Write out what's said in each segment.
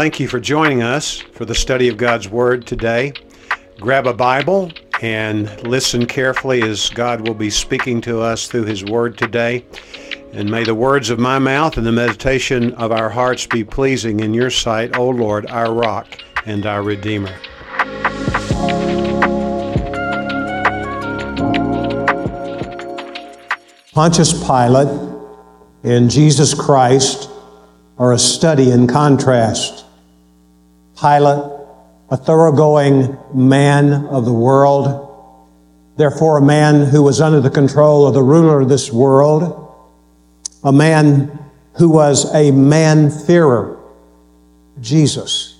Thank you for joining us for the study of God's Word today. Grab a Bible and listen carefully as God will be speaking to us through His Word today. And may the words of my mouth and the meditation of our hearts be pleasing in your sight, O Lord, our rock and our Redeemer. Pontius Pilate and Jesus Christ are a study in contrast. Pilate, a thoroughgoing man of the world, therefore a man who was under the control of the ruler of this world, a man who was a man-fearer, Jesus,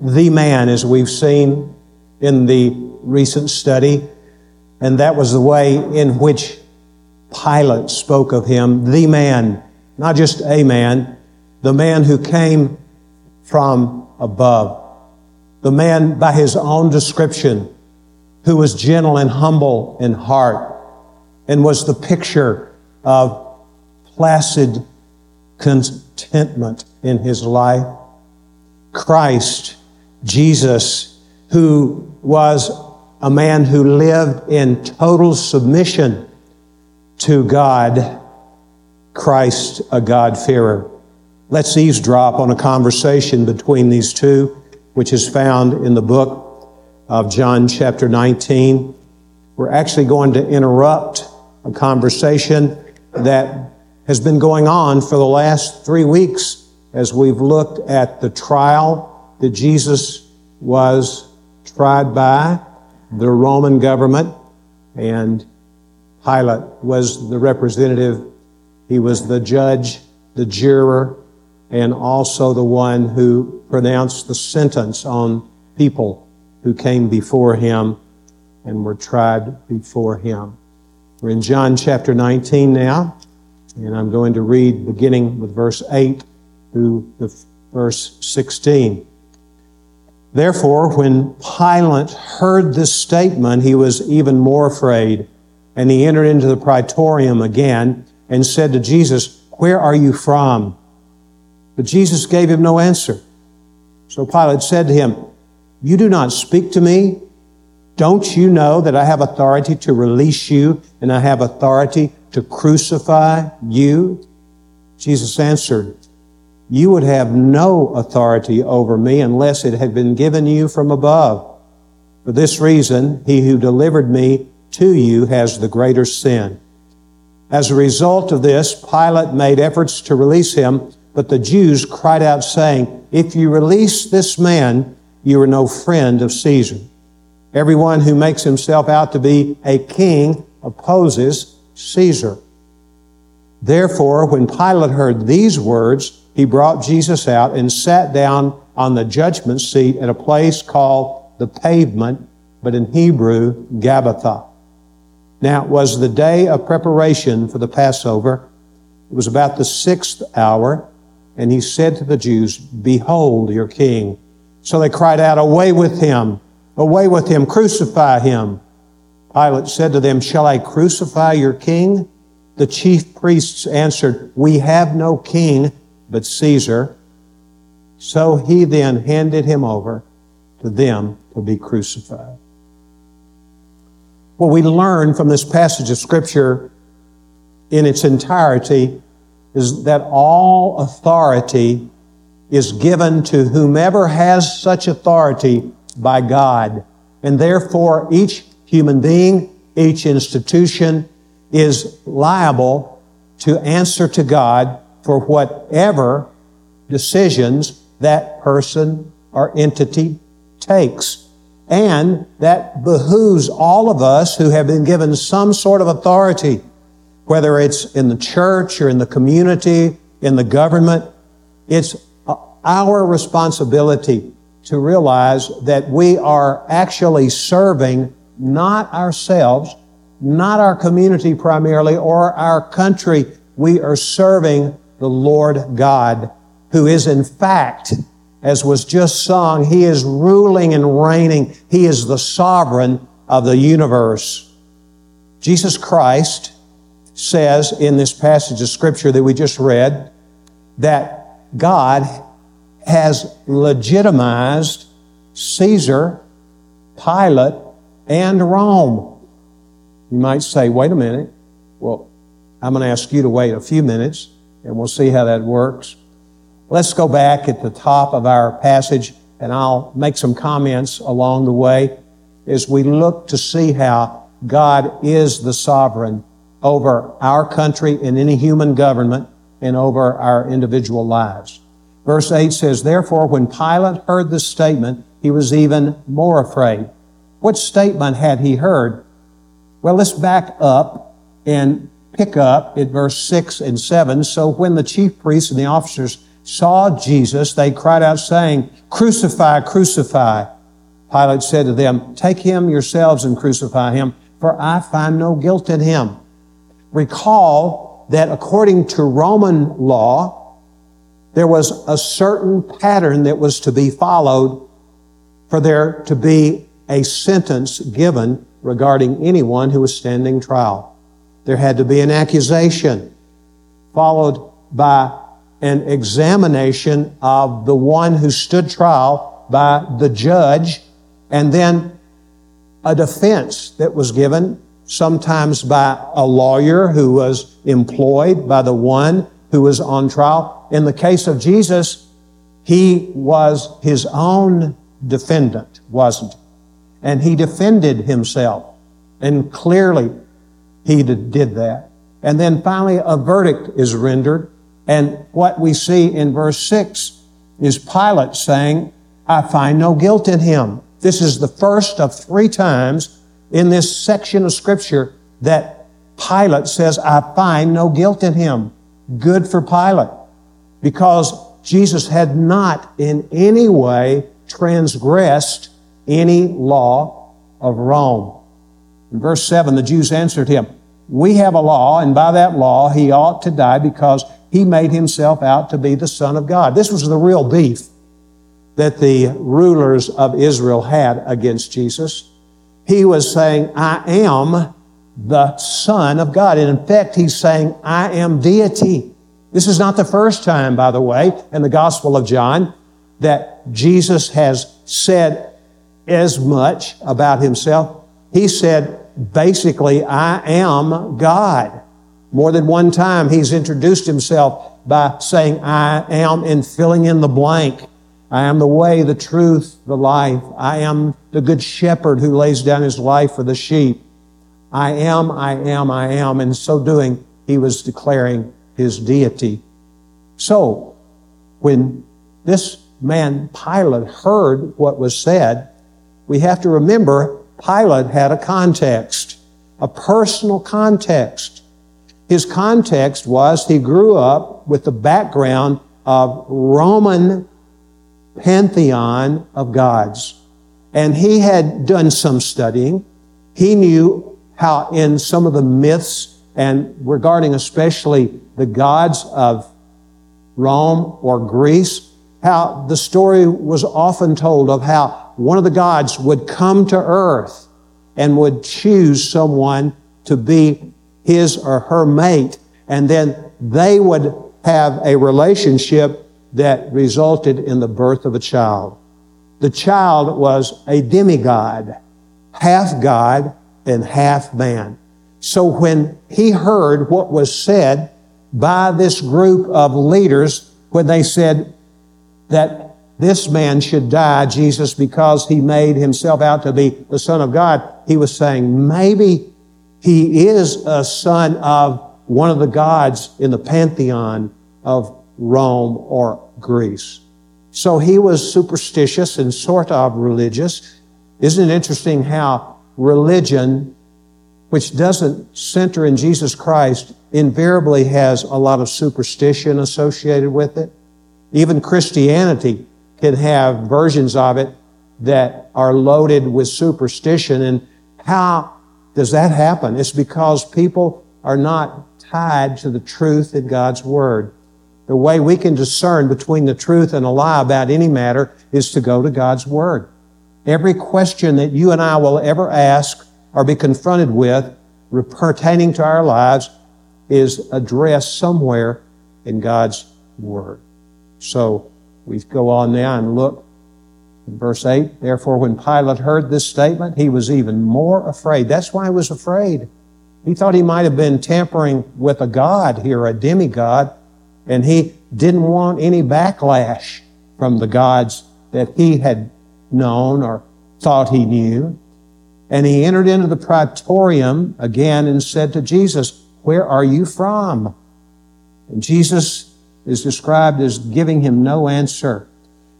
the man, as we've seen in the recent study, and that was the way in which Pilate spoke of him, the man, not just a man, the man who came from above, the man by his own description who was gentle and humble in heart and was the picture of placid contentment in his life. Christ, Jesus, who was a man who lived in total submission to God, Christ, a God-fearer. Let's eavesdrop on a conversation between these two, which is found in the book of John, chapter 19. We're actually going to interrupt a conversation that has been going on for the last three weeks as we've looked at the trial that Jesus was tried by the Roman government, and Pilate was the representative. He was the judge, the juror, and also the one who pronounced the sentence on people who came before him and were tried before him. We're in John chapter 19 now, and I'm going to read beginning with verse 8 through the verse 16. Therefore, when Pilate heard this statement, he was even more afraid, and he entered into the praetorium again and said to Jesus, Where are you from? But Jesus gave him no answer. So Pilate said to him, You do not speak to me? Don't you know that I have authority to release you and I have authority to crucify you? Jesus answered, You would have no authority over me unless it had been given you from above. For this reason, he who delivered me to you has the greater sin. As a result of this, Pilate made efforts to release him, but the Jews cried out, saying, If you release this man, you are no friend of Caesar. Everyone who makes himself out to be a king opposes Caesar. Therefore, when Pilate heard these words, he brought Jesus out and sat down on the judgment seat at a place called the pavement, but in Hebrew, Gabbatha. Now it was the day of preparation for the Passover. It was about the sixth hour. And he said to the Jews, Behold your king. So they cried out, Away with him! Away with him! Crucify him! Pilate said to them, Shall I crucify your king? The chief priests answered, We have no king but Caesar. So he then handed him over to them to be crucified. What we learn from this passage of Scripture in its entirety is that all authority is given to whomever has such authority by God. And therefore, each human being, each institution is liable to answer to God for whatever decisions that person or entity takes. And that behooves all of us who have been given some sort of authority whether it's in the church or in the community, in the government, it's our responsibility to realize that we are actually serving not ourselves, not our community primarily, or our country. We are serving the Lord God, who is in fact, as was just sung, He is ruling and reigning. He is the sovereign of the universe. Jesus Christ says in this passage of scripture that we just read that God has legitimized Caesar, Pilate, and Rome. You might say, wait a minute. Well, I'm going to ask you to wait a few minutes and we'll see how that works. Let's go back at the top of our passage and I'll make some comments along the way as we look to see how God is the sovereign over our country and any human government and over our individual lives. Verse 8 says, Therefore, when Pilate heard this statement, he was even more afraid. What statement had he heard? Well, let's back up and pick up at verse 6 and 7. So when the chief priests and the officers saw Jesus, they cried out, saying, Crucify, crucify. Pilate said to them, Take him yourselves and crucify him, for I find no guilt in him. Recall that according to Roman law, there was a certain pattern that was to be followed for there to be a sentence given regarding anyone who was standing trial. There had to be an accusation followed by an examination of the one who stood trial by the judge, and then a defense that was given, sometimes by a lawyer who was employed by the one who was on trial. In the case of Jesus, he was his own defendant, wasn't he? And he defended himself. And clearly, he did that. And then finally, a verdict is rendered and what we see in verse 6 is Pilate saying, I find no guilt in him. This is the first of three times in this section of Scripture that Pilate says, I find no guilt in him. Good for Pilate. Because Jesus had not in any way transgressed any law of Rome. In verse 7, the Jews answered him, We have a law, and by that law he ought to die because he made himself out to be the Son of God. This was the real beef that the rulers of Israel had against Jesus. He was saying, I am the Son of God. And in fact, he's saying, I am deity. This is not the first time, by the way, in the Gospel of John that Jesus has said as much about himself. He said, basically, I am God. More than one time, he's introduced himself by saying, I am, and filling in the blank. I am the way, the truth, the life. I am the good shepherd who lays down his life for the sheep. I am, I am, I am. In so doing, he was declaring his deity. So, when this man Pilate heard what was said, we have to remember Pilate had a context, a personal context. His context was he grew up with the background of Roman pantheon of gods. And he had done some studying. He knew how in some of the myths and regarding especially the gods of Rome or Greece, how the story was often told of how one of the gods would come to earth and would choose someone to be his or her mate, and then they would have a relationship that resulted in the birth of a child. The child was a demigod, half God and half man. So when he heard what was said by this group of leaders, when they said that this man should die, Jesus, because he made himself out to be the Son of God, he was saying, maybe he is a son of one of the gods in the pantheon of Rome or Greece. So he was superstitious and sort of religious. Isn't it interesting how religion, which doesn't center in Jesus Christ, invariably has a lot of superstition associated with it? Even Christianity can have versions of it that are loaded with superstition and how does that happen? It's because people are not tied to the truth in God's Word. The way we can discern between the truth and a lie about any matter is to go to God's Word. Every question that you and I will ever ask or be confronted with pertaining to our lives is addressed somewhere in God's Word. So We go on now and look in verse 8. Therefore, when Pilate heard this statement, he was even more afraid. That's why he was afraid. He thought he might have been tampering with a god here, a demigod, and he didn't want any backlash from the gods that he had known or thought he knew. And he entered into the praetorium again and said to Jesus, Where are you from? And Jesus is described as giving him no answer.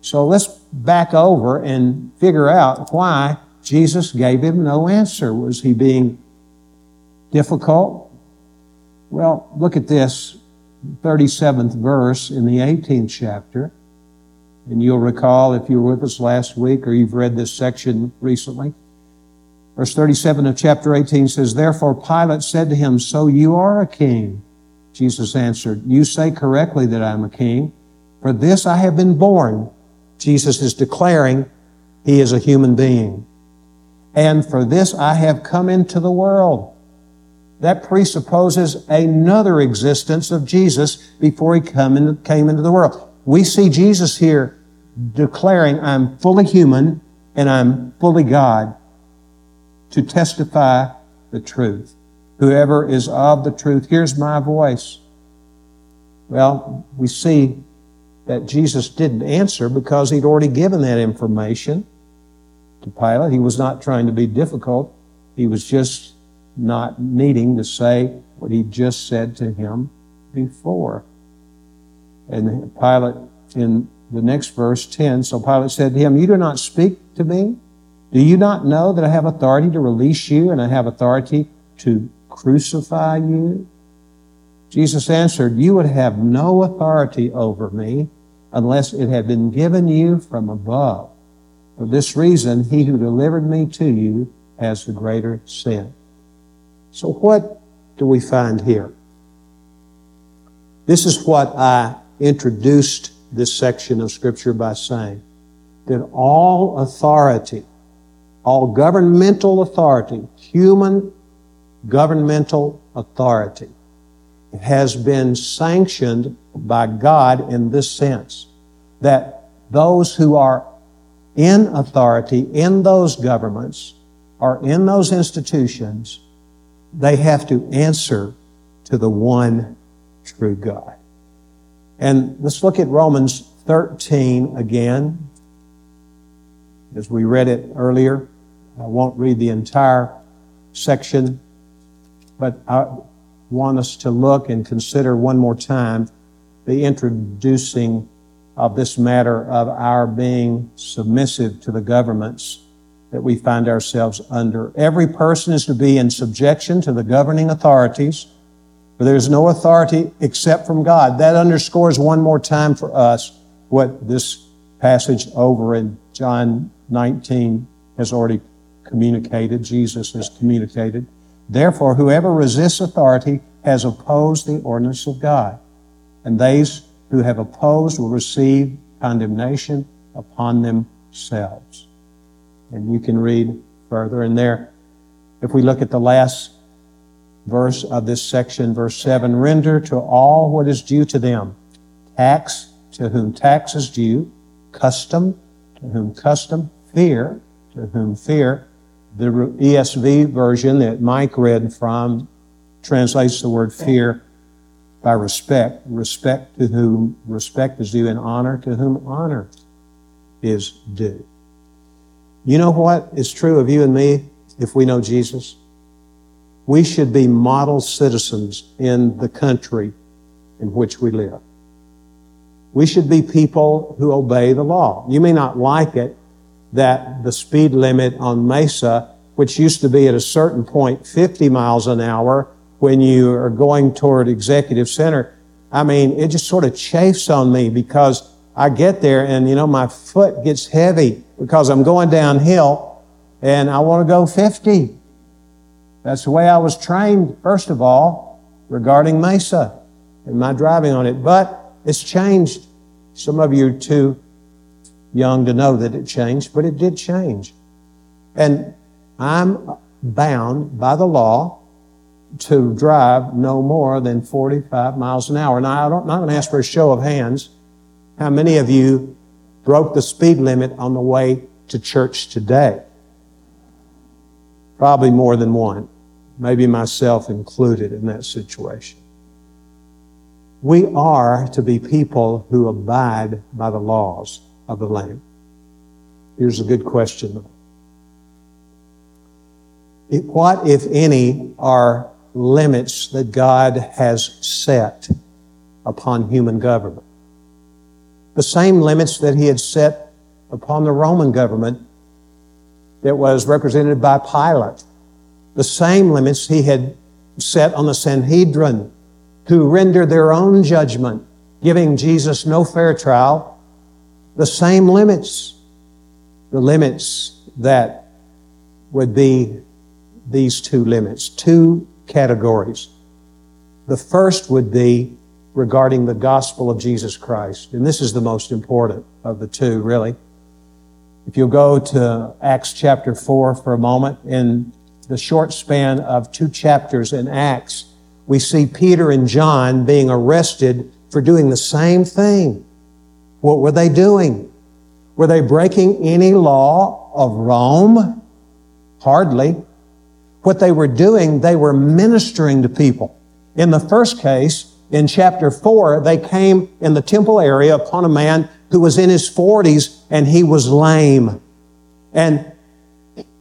So let's back over and figure out why Jesus gave him no answer. Was he being difficult? Well, look at this 37th verse in the 18th chapter. And you'll recall if you were with us last week or you've read this section recently. Verse 37 of chapter 18 says, Therefore Pilate said to him, So you are a king. Jesus answered, You say correctly that I'm a king. For this I have been born. Jesus is declaring he is a human being. And for this I have come into the world. That presupposes another existence of Jesus before he in, came into the world. We see Jesus here declaring, I'm fully human and I'm fully God to testify the truth. Whoever is of the truth hears my voice. Well, we see that Jesus didn't answer because he'd already given that information to Pilate. He was not trying to be difficult. He was just not needing to say what he just said to him before. And Pilate, in the next verse 10, so Pilate said to him, You do not speak to me? Do you not know that I have authority to release you and I have authority to crucify you? Jesus answered, You would have no authority over me unless it had been given you from above. For this reason, he who delivered me to you has the greater sin. So, what do we find here? This is what I introduced this section of Scripture by saying that all authority, all governmental authority, human governmental authority, has been sanctioned by God in this sense that those who are in authority in those governments or in those institutions they have to answer to the one true God. And let's look at Romans 13 again. As we read it earlier, I won't read the entire section, but I want us to look and consider one more time the introducing of this matter of our being submissive to the governments that we find ourselves under. Every person is to be in subjection to the governing authorities, for there is no authority except from God. That underscores one more time for us what this passage over in John 19 has already communicated, Jesus has communicated. Therefore, whoever resists authority has opposed the ordinance of God, and those who have opposed will receive condemnation upon themselves. And you can read further in there. If we look at the last verse of this section, verse 7 render to all what is due to them tax to whom tax is due, custom to whom custom, fear to whom fear. The ESV version that Mike read from translates the word fear by respect. Respect to whom respect is due, and honor to whom honor is due. You know what is true of you and me if we know Jesus? We should be model citizens in the country in which we live. We should be people who obey the law. You may not like it that the speed limit on Mesa, which used to be at a certain point 50 miles an hour when you are going toward Executive Center, I mean, it just sort of chafes on me because I get there and, you know, my foot gets heavy because I'm going downhill and I want to go 50. That's the way I was trained, first of all, regarding Mesa and my driving on it. But it's changed. Some of you are too young to know that it changed, but it did change. And I'm bound by the law to drive no more than 45 miles an hour. Now, I'm not going to ask for a show of hands How many of you broke the speed limit on the way to church today? Probably more than one, maybe myself included in that situation. We are to be people who abide by the laws of the land. Here's a good question. What, if any, are limits that God has set upon human government? The same limits that He had set upon the Roman government that was represented by Pilate. The same limits He had set on the Sanhedrin, who rendered their own judgment, giving Jesus no fair trial. The same limits the limits that would be these two limits, two categories. The first would be regarding the gospel of Jesus Christ. And this is the most important of the two, really. If you'll go to Acts chapter 4 for a moment, in the short span of two chapters in Acts, we see Peter and John being arrested for doing the same thing. What were they doing? Were they breaking any law of Rome? Hardly. What they were doing, they were ministering to people. In the first case, in chapter 4, they came in the temple area upon a man who was in his 40s and he was lame. And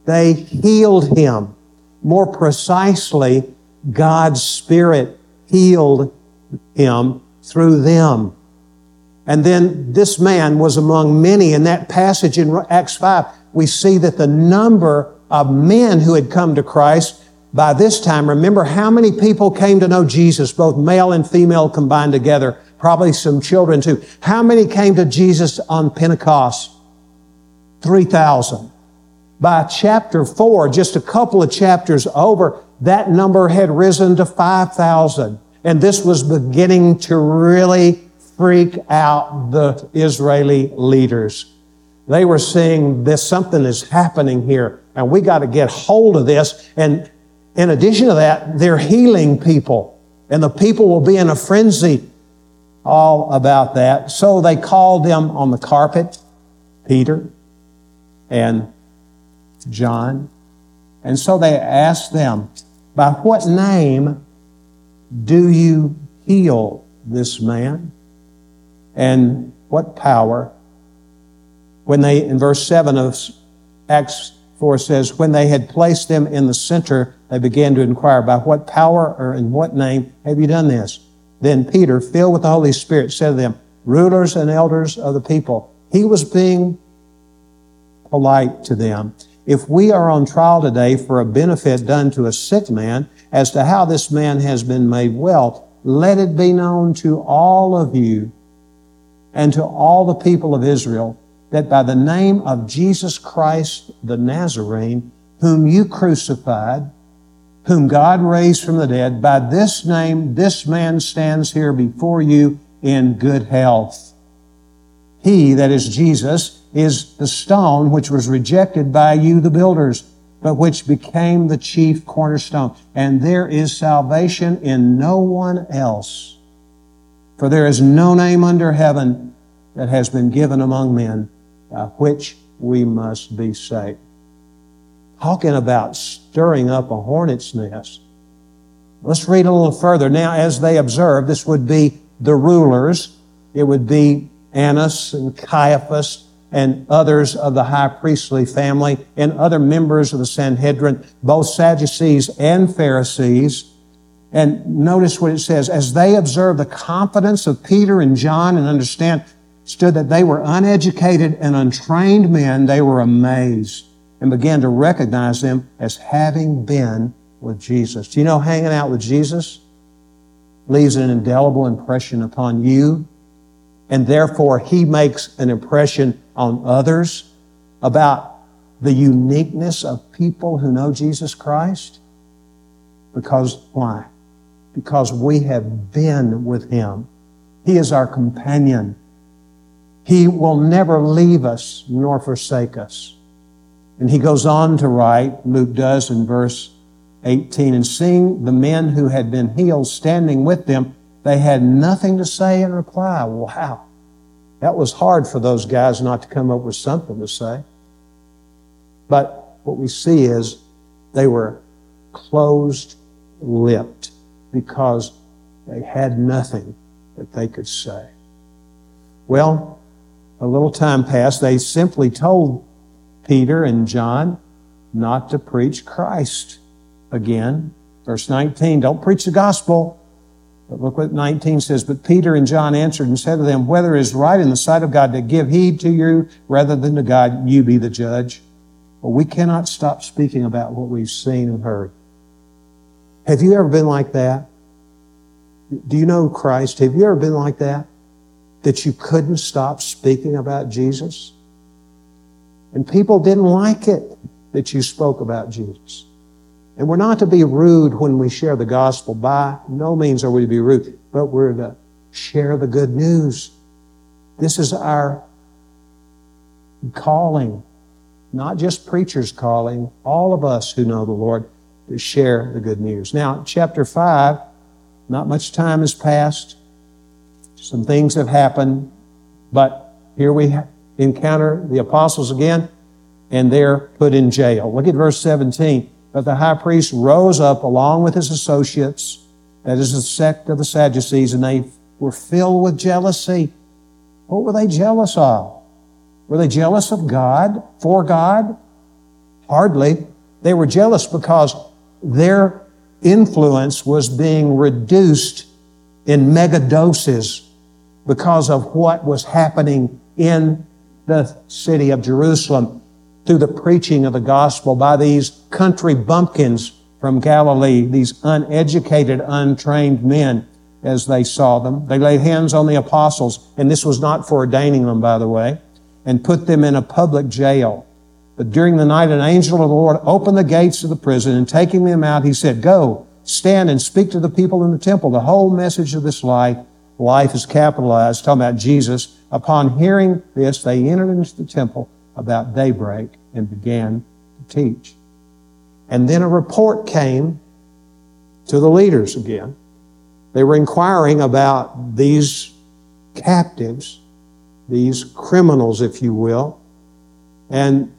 they healed him. More precisely, God's Spirit healed him through them. And then this man was among many. In that passage in Acts 5, we see that the number of men who had come to Christ by this time, remember how many people came to know Jesus, both male and female combined together, probably some children too. How many came to Jesus on Pentecost? 3,000. By chapter 4, just a couple of chapters over, that number had risen to 5,000. And this was beginning to really freak out the Israeli leaders. They were seeing this, something is happening here, and we got to get hold of this. And in addition to that, they're healing people, and the people will be in a frenzy all about that. So they called them on the carpet, Peter and John. And so they asked them, By what name do you heal this man? and what power. When they, in verse 7 of Acts 4 says, when they had placed them in the center, they began to inquire, by what power or in what name have you done this? Then Peter, filled with the Holy Spirit, said to them, rulers and elders of the people. He was being polite to them. If we are on trial today for a benefit done to a sick man as to how this man has been made well, let it be known to all of you and to all the people of Israel that by the name of Jesus Christ the Nazarene, whom you crucified, whom God raised from the dead, by this name this man stands here before you in good health. He, that is Jesus, is the stone which was rejected by you, the builders, but which became the chief cornerstone. And there is salvation in no one else. For there is no name under heaven that has been given among men by which we must be saved. Talking about stirring up a hornet's nest. Let's read a little further. Now, as they observed, this would be the rulers. It would be Annas and Caiaphas and others of the high priestly family and other members of the Sanhedrin, both Sadducees and Pharisees. And notice what it says. As they observe the confidence of Peter and John and understand, stood that they were uneducated and untrained men, they were amazed and began to recognize them as having been with Jesus. Do you know hanging out with Jesus leaves an indelible impression upon you? And therefore, he makes an impression on others about the uniqueness of people who know Jesus Christ? Because why? because we have been with Him. He is our companion. He will never leave us nor forsake us. And he goes on to write, Luke does in verse 18, and seeing the men who had been healed standing with them, they had nothing to say in reply. Wow. That was hard for those guys not to come up with something to say. But what we see is they were closed lipped because they had nothing that they could say. Well, a little time passed. They simply told Peter and John not to preach Christ again. Verse 19, don't preach the gospel. But look what 19 says. But Peter and John answered and said to them, Whether it is right in the sight of God to give heed to you rather than to God, you be the judge. Well, we cannot stop speaking about what we've seen and heard. Have you ever been like that? Do you know Christ? Have you ever been like that? That you couldn't stop speaking about Jesus? And people didn't like it that you spoke about Jesus. And we're not to be rude when we share the gospel. By no means are we to be rude, but we're to share the good news. This is our calling, not just preachers' calling, all of us who know the Lord to share the good news. Now, chapter 5, not much time has passed. Some things have happened, but here we encounter the apostles again, and they're put in jail. Look at verse 17. But the high priest rose up along with his associates, that is the sect of the Sadducees, and they were filled with jealousy. What were they jealous of? Were they jealous of God, for God? Hardly. They were jealous because their influence was being reduced in mega doses because of what was happening in the city of Jerusalem through the preaching of the gospel by these country bumpkins from Galilee, these uneducated, untrained men as they saw them. They laid hands on the apostles, and this was not for ordaining them, by the way, and put them in a public jail. But during the night, an angel of the Lord opened the gates of the prison, and taking them out, he said, Go, stand and speak to the people in the temple. The whole message of this life, life is capitalized, talking about Jesus. Upon hearing this, they entered into the temple about daybreak and began to teach. And then a report came to the leaders again. They were inquiring about these captives, these criminals, if you will, and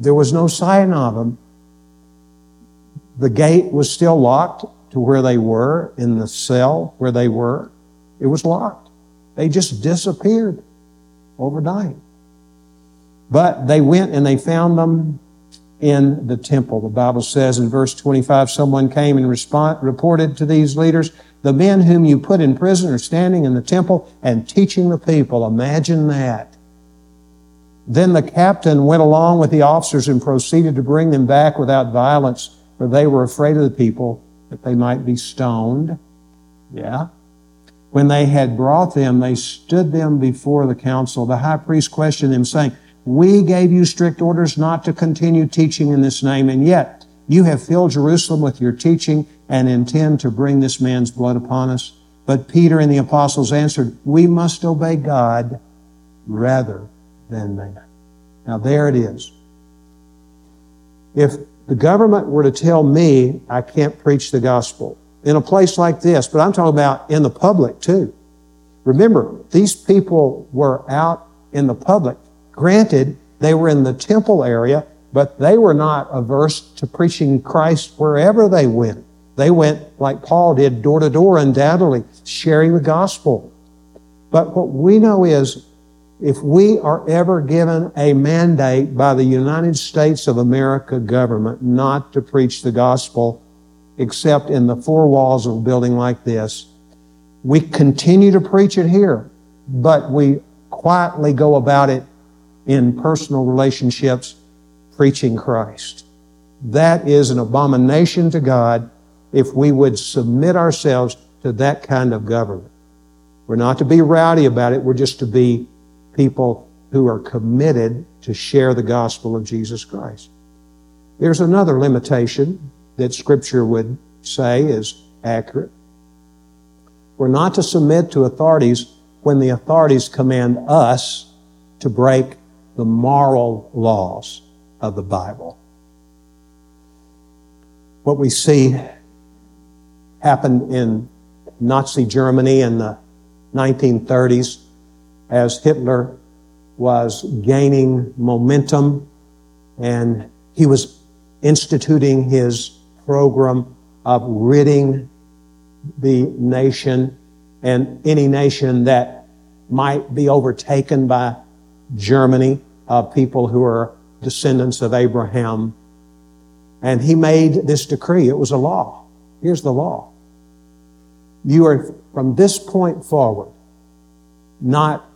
there was no sign of them. The gate was still locked to where they were, in the cell where they were. It was locked. They just disappeared overnight. But they went and they found them in the temple. The Bible says in verse 25, someone came and respond, reported to these leaders, the men whom you put in prison are standing in the temple and teaching the people. Imagine that. Then the captain went along with the officers and proceeded to bring them back without violence, for they were afraid of the people that they might be stoned. Yeah. When they had brought them, they stood them before the council. The high priest questioned them, saying, we gave you strict orders not to continue teaching in this name, and yet you have filled Jerusalem with your teaching and intend to bring this man's blood upon us. But Peter and the apostles answered, We must obey God rather than man. Now there it is. If the government were to tell me I can't preach the gospel in a place like this, but I'm talking about in the public too. Remember, these people were out in the public Granted, they were in the temple area, but they were not averse to preaching Christ wherever they went. They went, like Paul did, door to door, undoubtedly, sharing the gospel. But what we know is if we are ever given a mandate by the United States of America government not to preach the gospel except in the four walls of a building like this, we continue to preach it here, but we quietly go about it in personal relationships preaching Christ. That is an abomination to God if we would submit ourselves to that kind of government. We're not to be rowdy about it. We're just to be people who are committed to share the gospel of Jesus Christ. There's another limitation that Scripture would say is accurate. We're not to submit to authorities when the authorities command us to break the moral laws of the Bible. What we see happened in Nazi Germany in the 1930s as Hitler was gaining momentum and he was instituting his program of ridding the nation and any nation that might be overtaken by Germany of people who are descendants of Abraham. And he made this decree. It was a law. Here's the law. You are, from this point forward, not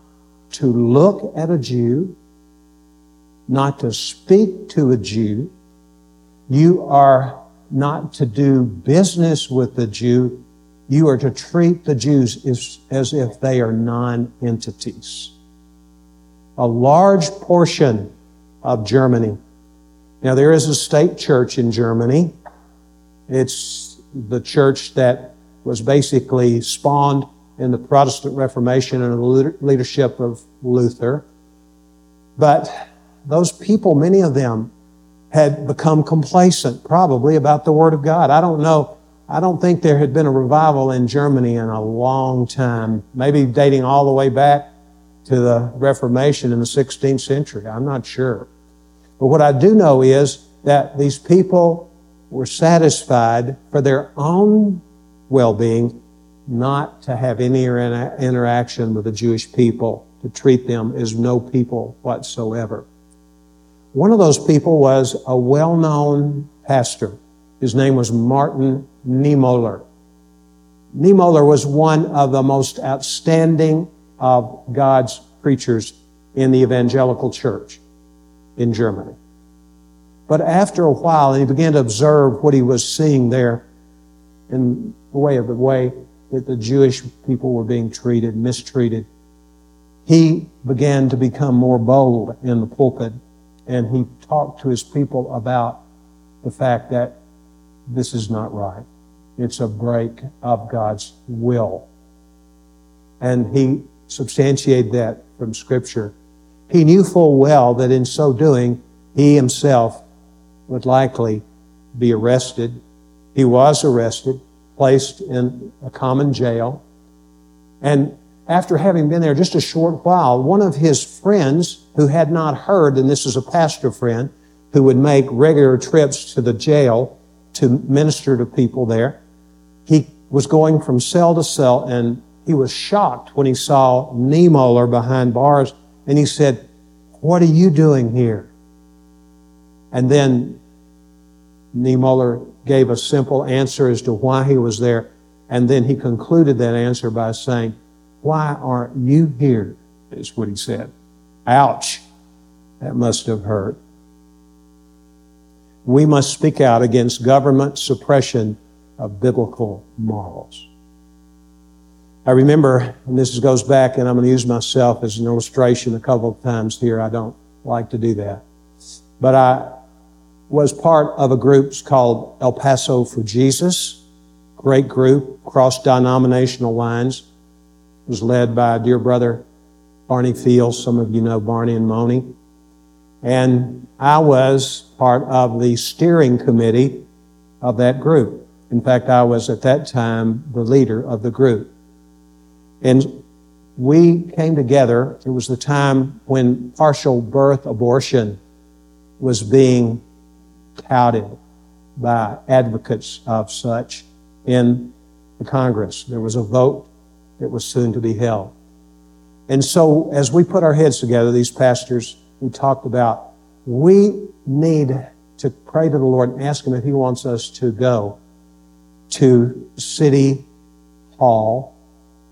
to look at a Jew, not to speak to a Jew. You are not to do business with the Jew. You are to treat the Jews as, as if they are non entities. A large portion of Germany. Now, there is a state church in Germany. It's the church that was basically spawned in the Protestant Reformation under the leadership of Luther. But those people, many of them, had become complacent probably about the Word of God. I don't know. I don't think there had been a revival in Germany in a long time, maybe dating all the way back to the Reformation in the 16th century. I'm not sure. But what I do know is that these people were satisfied for their own well being not to have any interaction with the Jewish people, to treat them as no people whatsoever. One of those people was a well known pastor. His name was Martin Niemöller. Niemöller was one of the most outstanding of God's preachers in the evangelical church in Germany. But after a while, and he began to observe what he was seeing there in the way of the way that the Jewish people were being treated, mistreated, he began to become more bold in the pulpit and he talked to his people about the fact that this is not right. It's a break of God's will. And he substantiated that from Scripture. He knew full well that in so doing, he himself would likely be arrested. He was arrested placed in a common jail. And after having been there just a short while, one of his friends who had not heard, and this is a pastor friend who would make regular trips to the jail to minister to people there, he was going from cell to cell and he was shocked when he saw Niemöller behind bars and he said, What are you doing here? And then Niemöller gave a simple answer as to why he was there. And then he concluded that answer by saying, Why aren't you here? Is what he said. Ouch. That must have hurt. We must speak out against government suppression of biblical morals. I remember, and this goes back, and I'm going to use myself as an illustration a couple of times here. I don't like to do that. But I was part of a group called El Paso for Jesus. Great group, cross denominational lines. Was led by dear brother Barney Fields. Some of you know Barney and Moni. And I was part of the steering committee of that group. In fact, I was at that time the leader of the group. And we came together. It was the time when partial birth abortion was being touted by advocates of such in the Congress. There was a vote that was soon to be held. And so, as we put our heads together, these pastors, we talked about we need to pray to the Lord and ask Him if He wants us to go to City Hall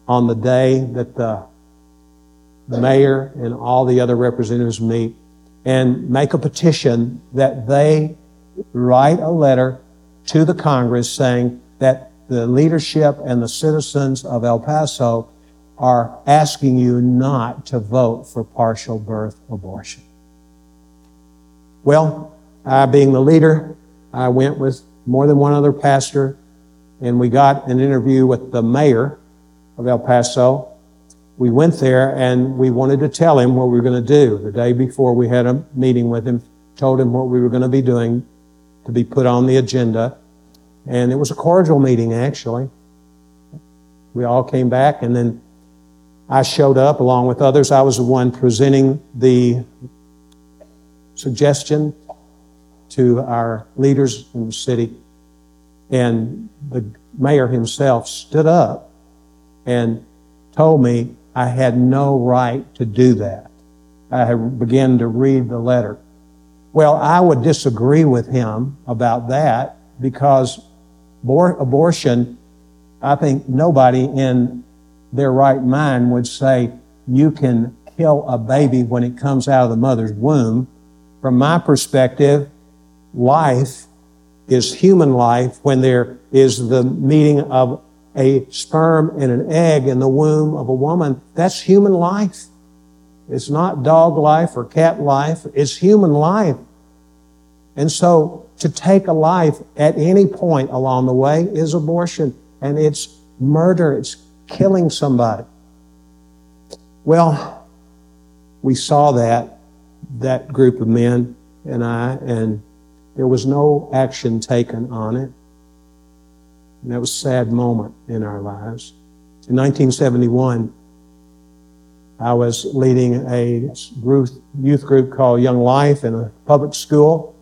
on the day that the mayor and all the other representatives meet and make a petition that they write a letter to the Congress saying that the leadership and the citizens of El Paso are asking you not to vote for partial birth abortion. Well, I, being the leader, I went with more than one other pastor, and we got an interview with the mayor of El Paso. We went there and we wanted to tell him what we were going to do. The day before, we had a meeting with him, told him what we were going to be doing to be put on the agenda. And it was a cordial meeting, actually. We all came back, and then I showed up along with others. I was the one presenting the suggestion to our leaders in the city. And the mayor himself stood up and told me I had no right to do that. I began to read the letter. Well, I would disagree with him about that because abortion, I think nobody in their right mind would say you can kill a baby when it comes out of the mother's womb. From my perspective, life is human life when there is the meeting of a sperm and an egg in the womb of a woman. That's human life. It's not dog life or cat life. It's human life. And so to take a life at any point along the way is abortion and it's murder. It's killing somebody. Well, we saw that, that group of men and I, and there was no action taken on it. And that was a sad moment in our lives. In 1971, I was leading a youth group called Young Life in a public school.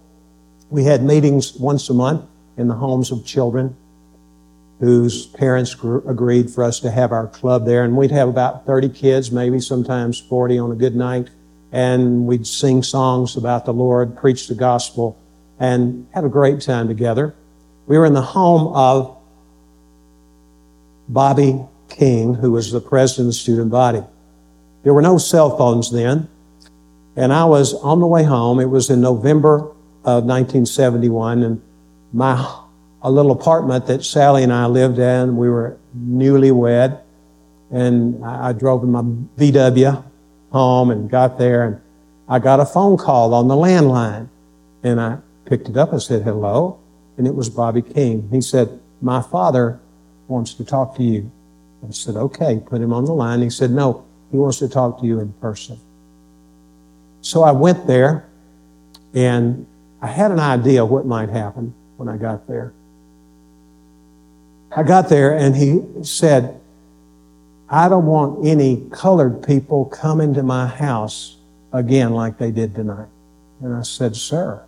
We had meetings once a month in the homes of children whose parents agreed for us to have our club there. And we'd have about 30 kids, maybe sometimes 40 on a good night. And we'd sing songs about the Lord, preach the gospel, and have a great time together. We were in the home of Bobby King, who was the president of the student body. There were no cell phones then. And I was on the way home. It was in November of 1971. And my a little apartment that Sally and I lived in. We were newlywed, and I, I drove in my VW home and got there, and I got a phone call on the landline, and I picked it up. I said hello, and it was Bobby King. He said, "My father wants to talk to you." I said, "Okay." Put him on the line. He said, "No, he wants to talk to you in person." So I went there, and I had an idea what might happen when I got there. I got there and he said, I don't want any colored people coming to my house again like they did tonight. And I said, Sir,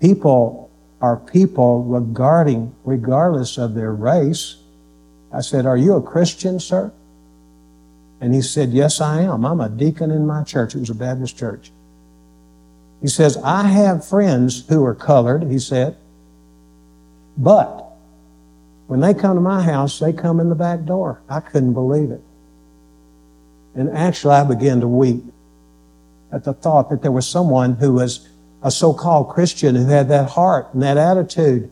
people are people regarding, regardless of their race. I said, Are you a Christian, sir? And he said, Yes, I am. I'm a deacon in my church. It was a Baptist church. He says, I have friends who are colored, he said, but when they come to my house, they come in the back door. I couldn't believe it. And actually, I began to weep at the thought that there was someone who was a so called Christian who had that heart and that attitude.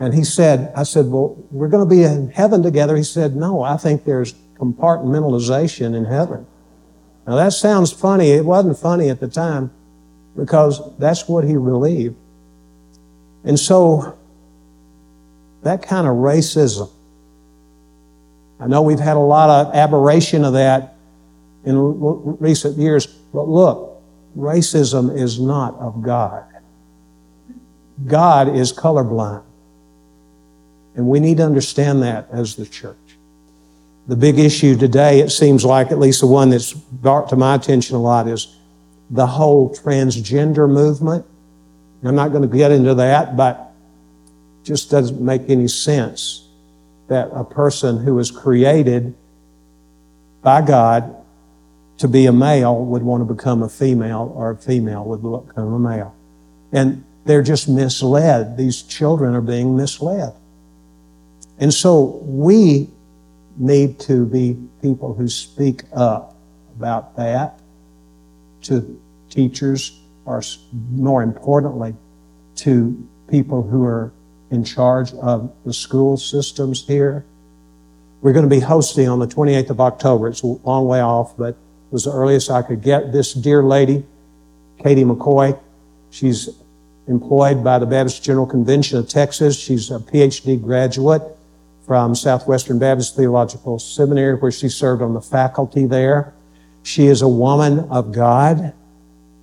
And he said, I said, Well, we're going to be in heaven together. He said, No, I think there's compartmentalization in heaven. Now that sounds funny. It wasn't funny at the time because that's what he believed. And so that kind of racism. I know we've had a lot of aberration of that in recent years, but look, racism is not of God. God is colorblind. And we need to understand that as the church. The big issue today, it seems like, at least the one that's brought to my attention a lot, is the whole transgender movement. I'm not going to get into that, but just doesn't make any sense that a person who was created by God to be a male would want to become a female or a female would become a male. And they're just misled. These children are being misled. And so we need to be people who speak up about that to teachers or more importantly to people who are in charge of the school systems here. We're going to be hosting on the 28th of October. It's a long way off, but it was the earliest I could get. This dear lady, Katie McCoy, she's employed by the Baptist General Convention of Texas. She's a PhD graduate from Southwestern Baptist Theological Seminary, where she served on the faculty there. She is a woman of God,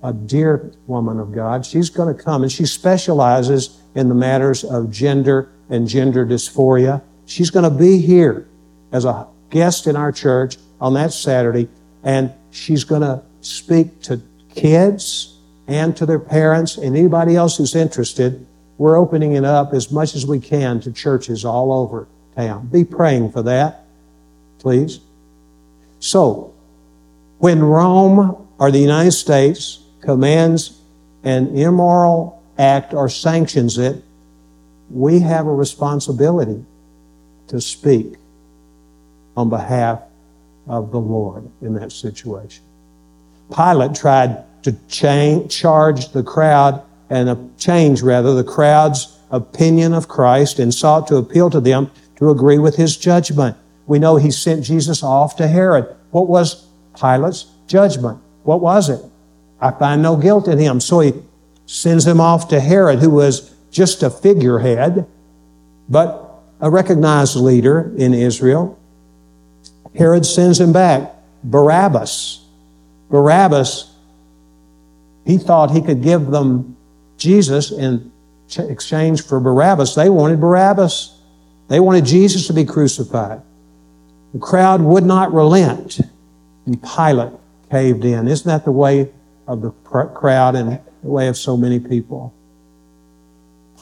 a dear woman of God. She's going to come and she specializes in the matters of gender and gender dysphoria. She's going to be here as a guest in our church on that Saturday, and she's going to speak to kids and to their parents and anybody else who's interested. We're opening it up as much as we can to churches all over town. Be praying for that, please. So, when Rome or the United States commands an immoral act or sanctions it, we have a responsibility to speak on behalf of the Lord in that situation. Pilate tried to change, charge the crowd and uh, change rather the crowd's opinion of Christ and sought to appeal to them to agree with his judgment. We know he sent Jesus off to Herod. What was Pilate's judgment? What was it? I find no guilt in him. So he sends him off to Herod, who was just a figurehead, but a recognized leader in Israel. Herod sends him back. Barabbas. Barabbas, he thought he could give them Jesus in exchange for Barabbas. They wanted Barabbas. They wanted Jesus to be crucified. The crowd would not relent, and Pilate caved in. Isn't that the way of the crowd and the way of so many people?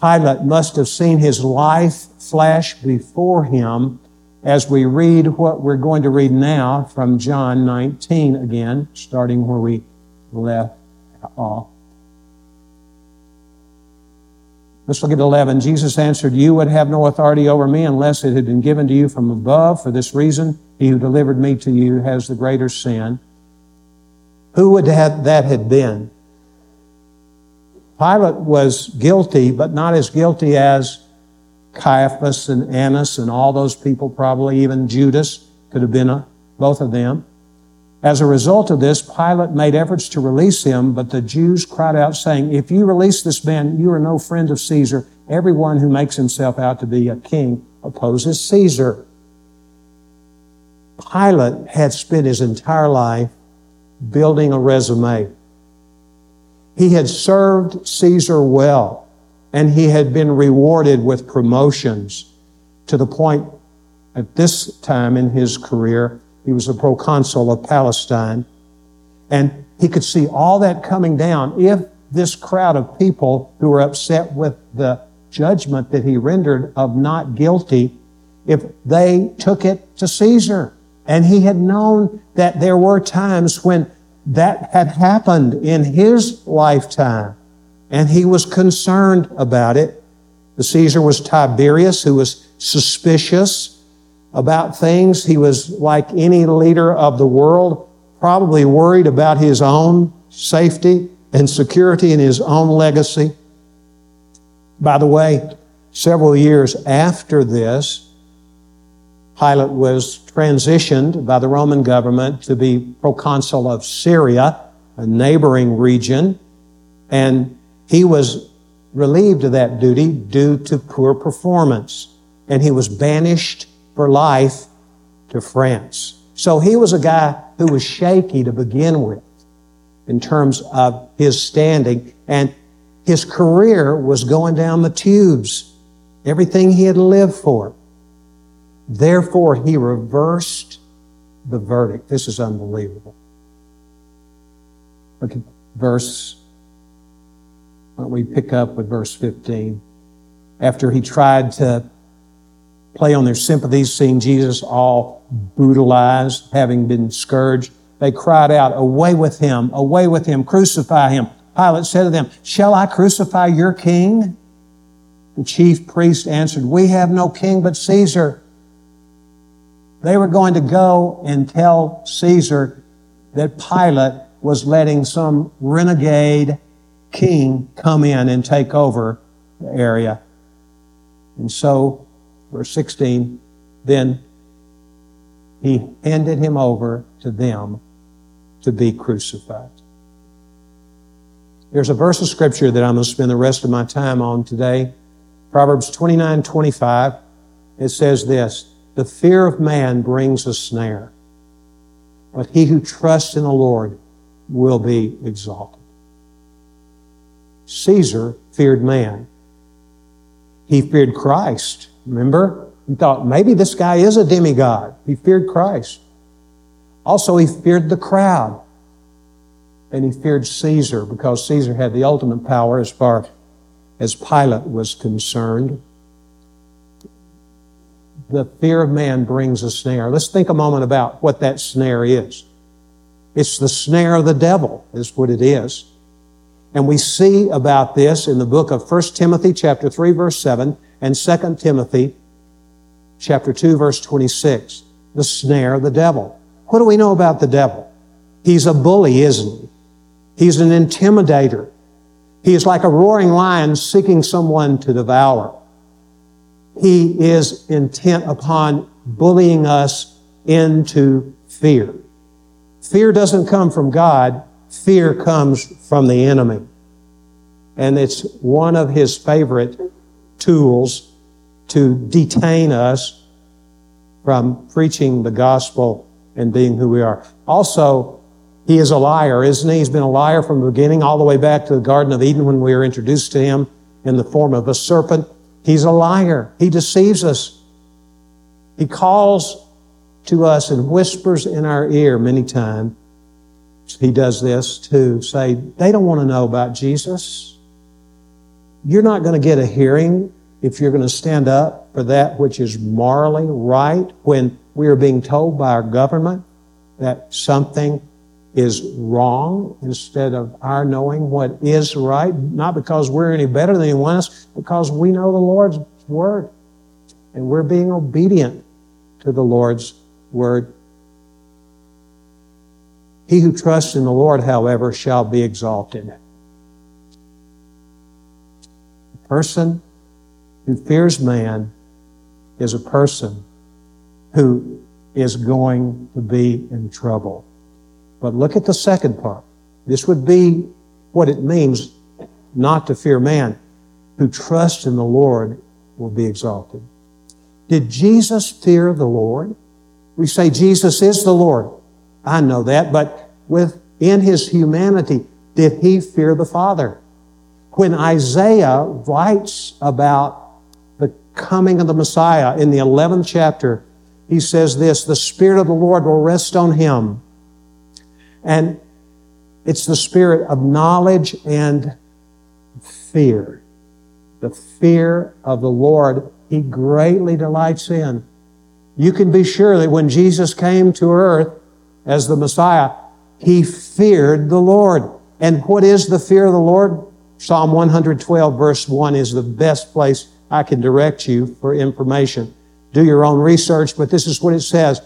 Pilate must have seen his life flash before him as we read what we're going to read now from John 19 again, starting where we left off. Let's look at 11. Jesus answered, You would have no authority over me unless it had been given to you from above. For this reason, he who delivered me to you has the greater sin. Who would that had been? Pilate was guilty, but not as guilty as Caiaphas and Annas and all those people, probably even Judas could have been a, both of them. As a result of this, Pilate made efforts to release him, but the Jews cried out, saying, If you release this man, you are no friend of Caesar. Everyone who makes himself out to be a king opposes Caesar. Pilate had spent his entire life building a resume. He had served Caesar well and he had been rewarded with promotions to the point at this time in his career, he was a proconsul of Palestine. And he could see all that coming down if this crowd of people who were upset with the judgment that he rendered of not guilty, if they took it to Caesar. And he had known that there were times when that had happened in his lifetime and he was concerned about it. The Caesar was Tiberius, who was suspicious about things. He was like any leader of the world, probably worried about his own safety and security and his own legacy. By the way, several years after this, Pilate was transitioned by the Roman government to be proconsul of Syria, a neighboring region, and he was relieved of that duty due to poor performance, and he was banished for life to France. So he was a guy who was shaky to begin with in terms of his standing, and his career was going down the tubes. Everything he had lived for. Therefore, he reversed the verdict. This is unbelievable. Look at verse we pick up with verse 15. After he tried to play on their sympathies, seeing Jesus all brutalized, having been scourged, they cried out, Away with him, away with him, crucify him. Pilate said to them, Shall I crucify your king? The chief priest answered, We have no king but Caesar. They were going to go and tell Caesar that Pilate was letting some renegade king come in and take over the area. And so, verse 16, then he handed him over to them to be crucified. There's a verse of scripture that I'm going to spend the rest of my time on today. Proverbs 29 25. It says this The fear of man brings a snare, but he who trusts in the Lord will be exalted. Caesar feared man. He feared Christ. Remember? He thought maybe this guy is a demigod. He feared Christ. Also, he feared the crowd. And he feared Caesar because Caesar had the ultimate power as far as Pilate was concerned. The fear of man brings a snare. Let's think a moment about what that snare is. It's the snare of the devil, is what it is. And we see about this in the book of 1 Timothy chapter 3 verse 7 and 2 Timothy chapter 2 verse 26. The snare of the devil. What do we know about the devil? He's a bully, isn't he? He's an intimidator. He is like a roaring lion seeking someone to devour. He is intent upon bullying us into fear. Fear doesn't come from God. Fear comes from the enemy. And it's one of his favorite tools to detain us from preaching the gospel and being who we are. Also, he is a liar, isn't he? He's been a liar from the beginning all the way back to the Garden of Eden when we were introduced to him in the form of a serpent. He's a liar. He deceives us. He calls to us and whispers in our ear many times. He does this to say, they don't want to know about Jesus. You're not going to get a hearing if you're going to stand up for that which is morally right when we are being told by our government that something is wrong instead of our knowing what is right, not because we're any better than anyone else, because we know the Lord's word and we're being obedient to the Lord's word. He who trusts in the Lord, however, shall be exalted. The person who fears man is a person who is going to be in trouble. But look at the second part. This would be what it means not to fear man. Who trusts in the Lord will be exalted. Did Jesus fear the Lord? We say Jesus is the Lord. I know that, but within his humanity, did he fear the Father? When Isaiah writes about the coming of the Messiah in the 11th chapter, he says this, the Spirit of the Lord will rest on him and it's the spirit of knowledge and fear. The fear of the Lord, He greatly delights in. You can be sure that when Jesus came to earth as the Messiah, He feared the Lord. And what is the fear of the Lord? Psalm 112 verse 1 is the best place I can direct you for information. Do your own research, but this is what it says.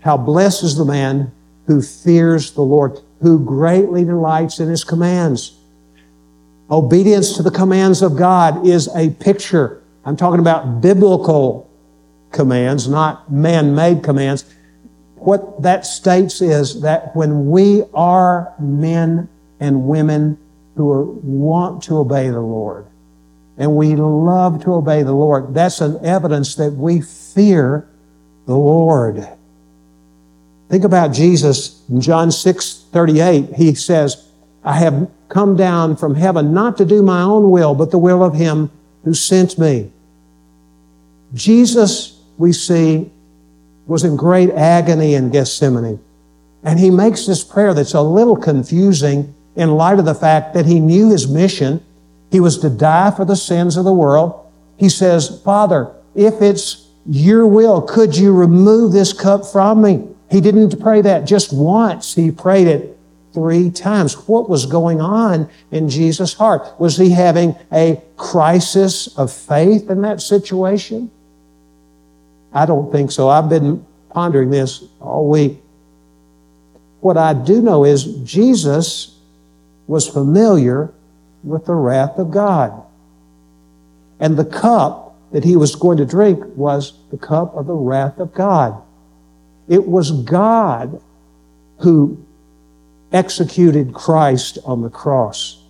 How blessed is the man who fears the Lord, who greatly delights in his commands. Obedience to the commands of God is a picture. I'm talking about biblical commands, not man made commands. What that states is that when we are men and women who are, want to obey the Lord, and we love to obey the Lord, that's an evidence that we fear the Lord. Think about Jesus in John 6 38. He says, I have come down from heaven not to do my own will, but the will of Him who sent me. Jesus, we see, was in great agony in Gethsemane. And he makes this prayer that's a little confusing in light of the fact that he knew his mission. He was to die for the sins of the world. He says, Father, if it's your will, could you remove this cup from me? He didn't pray that just once. He prayed it three times. What was going on in Jesus' heart? Was he having a crisis of faith in that situation? I don't think so. I've been pondering this all week. What I do know is Jesus was familiar with the wrath of God. And the cup that he was going to drink was the cup of the wrath of God. It was God who executed Christ on the cross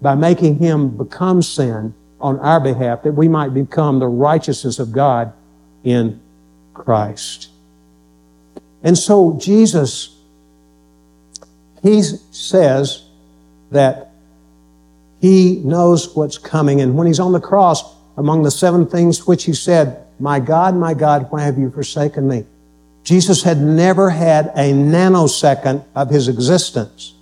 by making him become sin on our behalf that we might become the righteousness of God in Christ. And so Jesus, he says that he knows what's coming. And when he's on the cross, among the seven things which he said, My God, my God, why have you forsaken me? Jesus had never had a nanosecond of his existence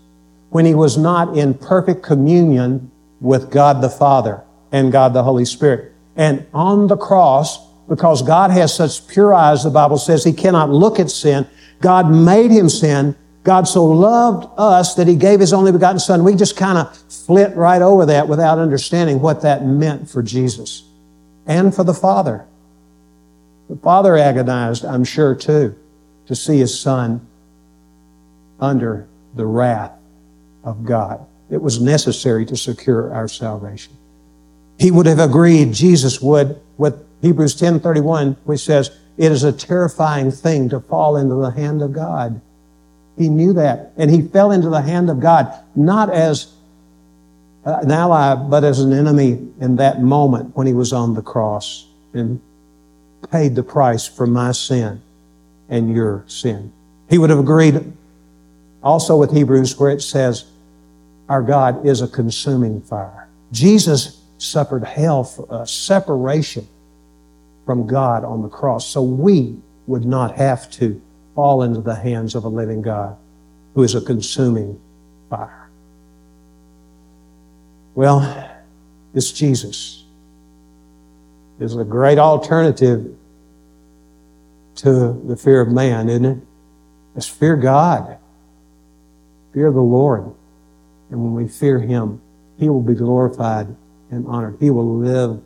when he was not in perfect communion with God the Father and God the Holy Spirit. And on the cross, because God has such pure eyes, the Bible says he cannot look at sin. God made him sin. God so loved us that he gave his only begotten son. We just kind of flit right over that without understanding what that meant for Jesus and for the Father. The Father agonized, I'm sure, too, to see his son under the wrath of God. It was necessary to secure our salvation. He would have agreed, Jesus would, with Hebrews 10:31, which says, "It is a terrifying thing to fall into the hand of God." He knew that, and he fell into the hand of God not as an ally, but as an enemy in that moment when he was on the cross and paid the price for my sin and your sin. He would have agreed also with Hebrews where it says, Our God is a consuming fire. Jesus suffered hell for us, separation from God on the cross, so we would not have to fall into the hands of a living God who is a consuming fire. Well, it's Jesus. Is a great alternative to the fear of man, isn't it? It's fear God. Fear the Lord. And when we fear Him, He will be glorified and honored. He will live,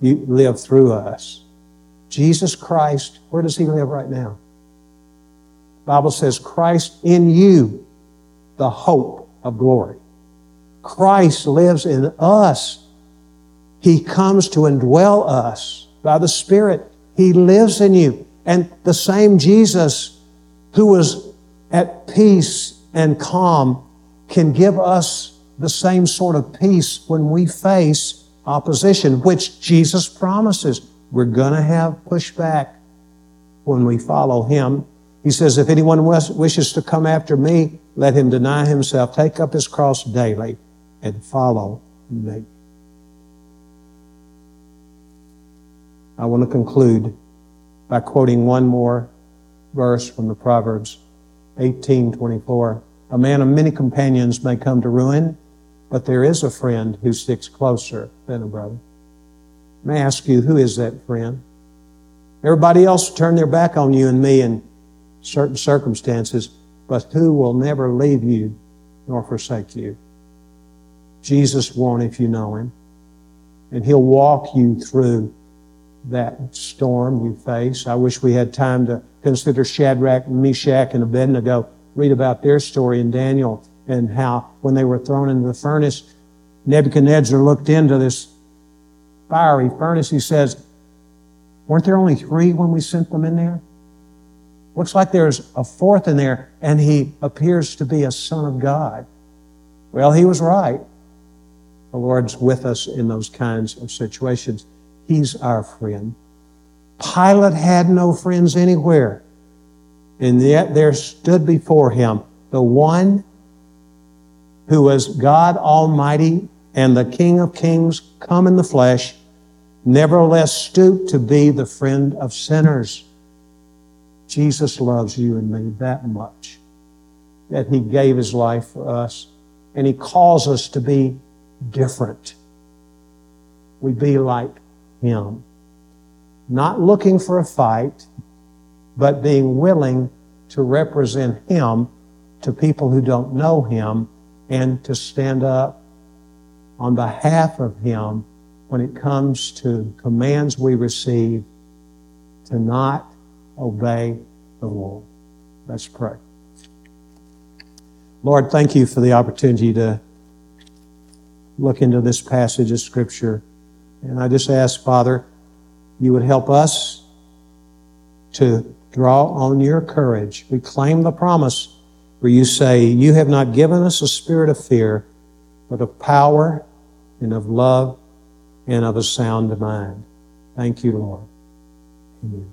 live through us. Jesus Christ, where does He live right now? The Bible says, Christ in you, the hope of glory. Christ lives in us. He comes to indwell us by the Spirit. He lives in you. And the same Jesus who was at peace and calm can give us the same sort of peace when we face opposition, which Jesus promises. We're going to have pushback when we follow Him. He says, if anyone wishes to come after me, let him deny himself, take up his cross daily, and follow me. I want to conclude by quoting one more verse from the Proverbs 18:24. A man of many companions may come to ruin, but there is a friend who sticks closer than a brother. May I ask you, who is that friend? Everybody else will turn their back on you and me in certain circumstances, but who will never leave you nor forsake you? Jesus won't if you know him. And he'll walk you through that storm you face. I wish we had time to consider Shadrach, Meshach, and Abednego, read about their story in Daniel and how when they were thrown into the furnace, Nebuchadnezzar looked into this fiery furnace. He says, Weren't there only three when we sent them in there? Looks like there's a fourth in there, and he appears to be a son of God. Well, he was right. The Lord's with us in those kinds of situations. He's our friend. Pilate had no friends anywhere, and yet there stood before him the one who was God Almighty and the King of Kings come in the flesh, nevertheless stooped to be the friend of sinners. Jesus loves you and me that much that he gave his life for us, and he calls us to be different. We be like him. Not looking for a fight, but being willing to represent him to people who don't know him and to stand up on behalf of Him when it comes to commands we receive to not obey the Lord. Let's pray. Lord, thank you for the opportunity to look into this passage of Scripture. And I just ask, Father, you would help us to draw on your courage. We claim the promise where you say, You have not given us a spirit of fear, but of power and of love and of a sound mind. Thank you, Lord. Amen.